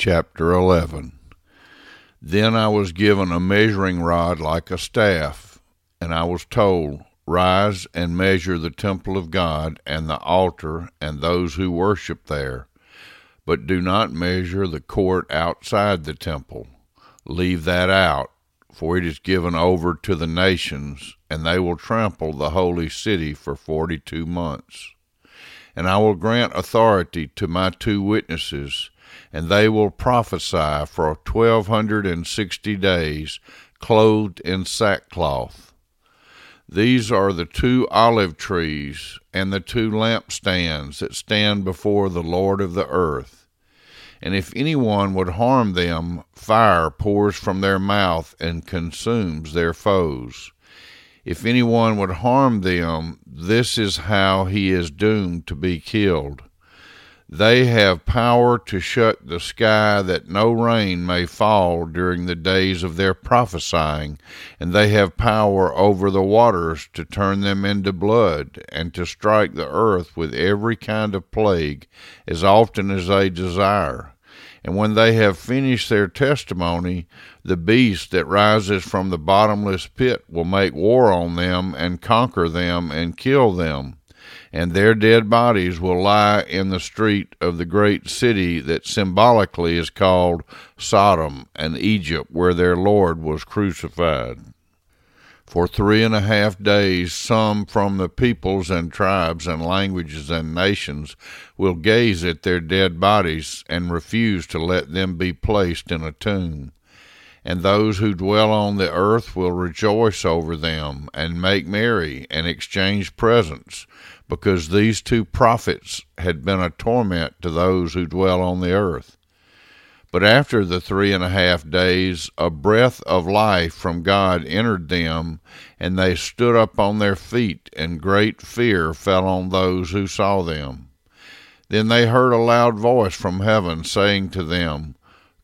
Chapter 11 Then I was given a measuring rod like a staff, and I was told, Rise and measure the temple of God, and the altar, and those who worship there. But do not measure the court outside the temple. Leave that out, for it is given over to the nations, and they will trample the holy city for forty two months. And I will grant authority to my two witnesses and they will prophesy for twelve hundred and sixty days, clothed in sackcloth. These are the two olive trees and the two lampstands that stand before the Lord of the earth. And if anyone would harm them, fire pours from their mouth and consumes their foes. If anyone would harm them, this is how he is doomed to be killed. They have power to shut the sky that no rain may fall during the days of their prophesying, and they have power over the waters to turn them into blood, and to strike the earth with every kind of plague as often as they desire. And when they have finished their testimony, the beast that rises from the bottomless pit will make war on them and conquer them and kill them and their dead bodies will lie in the street of the great city that symbolically is called Sodom and Egypt, where their Lord was crucified. For three and a half days, some from the peoples and tribes and languages and nations will gaze at their dead bodies and refuse to let them be placed in a tomb and those who dwell on the earth will rejoice over them and make merry and exchange presents, because these two prophets had been a torment to those who dwell on the earth. But after the three and a half days, a breath of life from God entered them, and they stood up on their feet, and great fear fell on those who saw them. Then they heard a loud voice from heaven saying to them,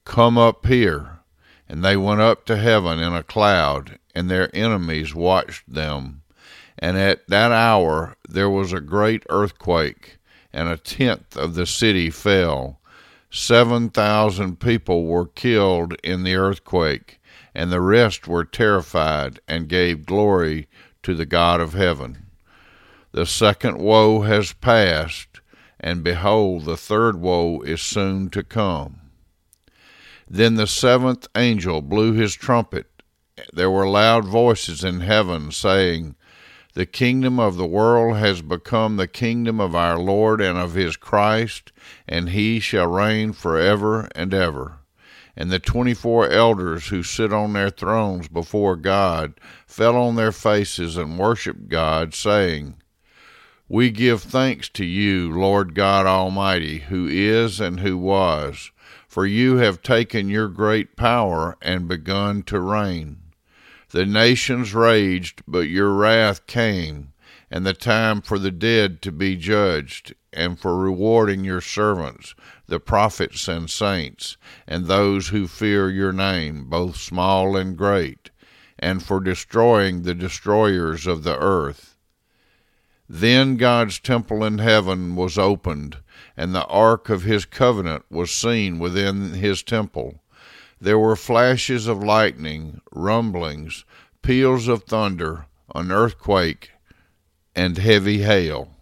Come up here. And they went up to heaven in a cloud, and their enemies watched them. And at that hour there was a great earthquake, and a tenth of the city fell. Seven thousand people were killed in the earthquake, and the rest were terrified and gave glory to the God of heaven. The second woe has passed, and behold, the third woe is soon to come. Then the seventh angel blew his trumpet. There were loud voices in heaven saying, The kingdom of the world has become the kingdom of our Lord and of his Christ, and he shall reign for ever and ever. And the twenty four elders who sit on their thrones before God fell on their faces and worshipped God, saying, We give thanks to you, Lord God Almighty, who is and who was for you have taken your great power and begun to reign. The nations raged, but your wrath came, and the time for the dead to be judged, and for rewarding your servants, the prophets and saints, and those who fear your name, both small and great, and for destroying the destroyers of the earth. Then God's temple in heaven was opened and the ark of his covenant was seen within his temple. There were flashes of lightning, rumblings, peals of thunder, an earthquake, and heavy hail.